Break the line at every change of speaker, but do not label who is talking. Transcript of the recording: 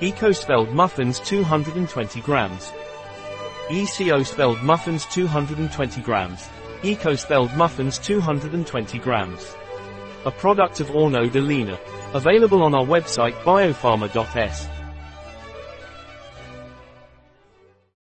Eco spelled muffins 220 grams. ECO spelled muffins 220 grams. Eco spelled muffins 220 grams. A product of Horno de Leña, Available on our website biopharma.s.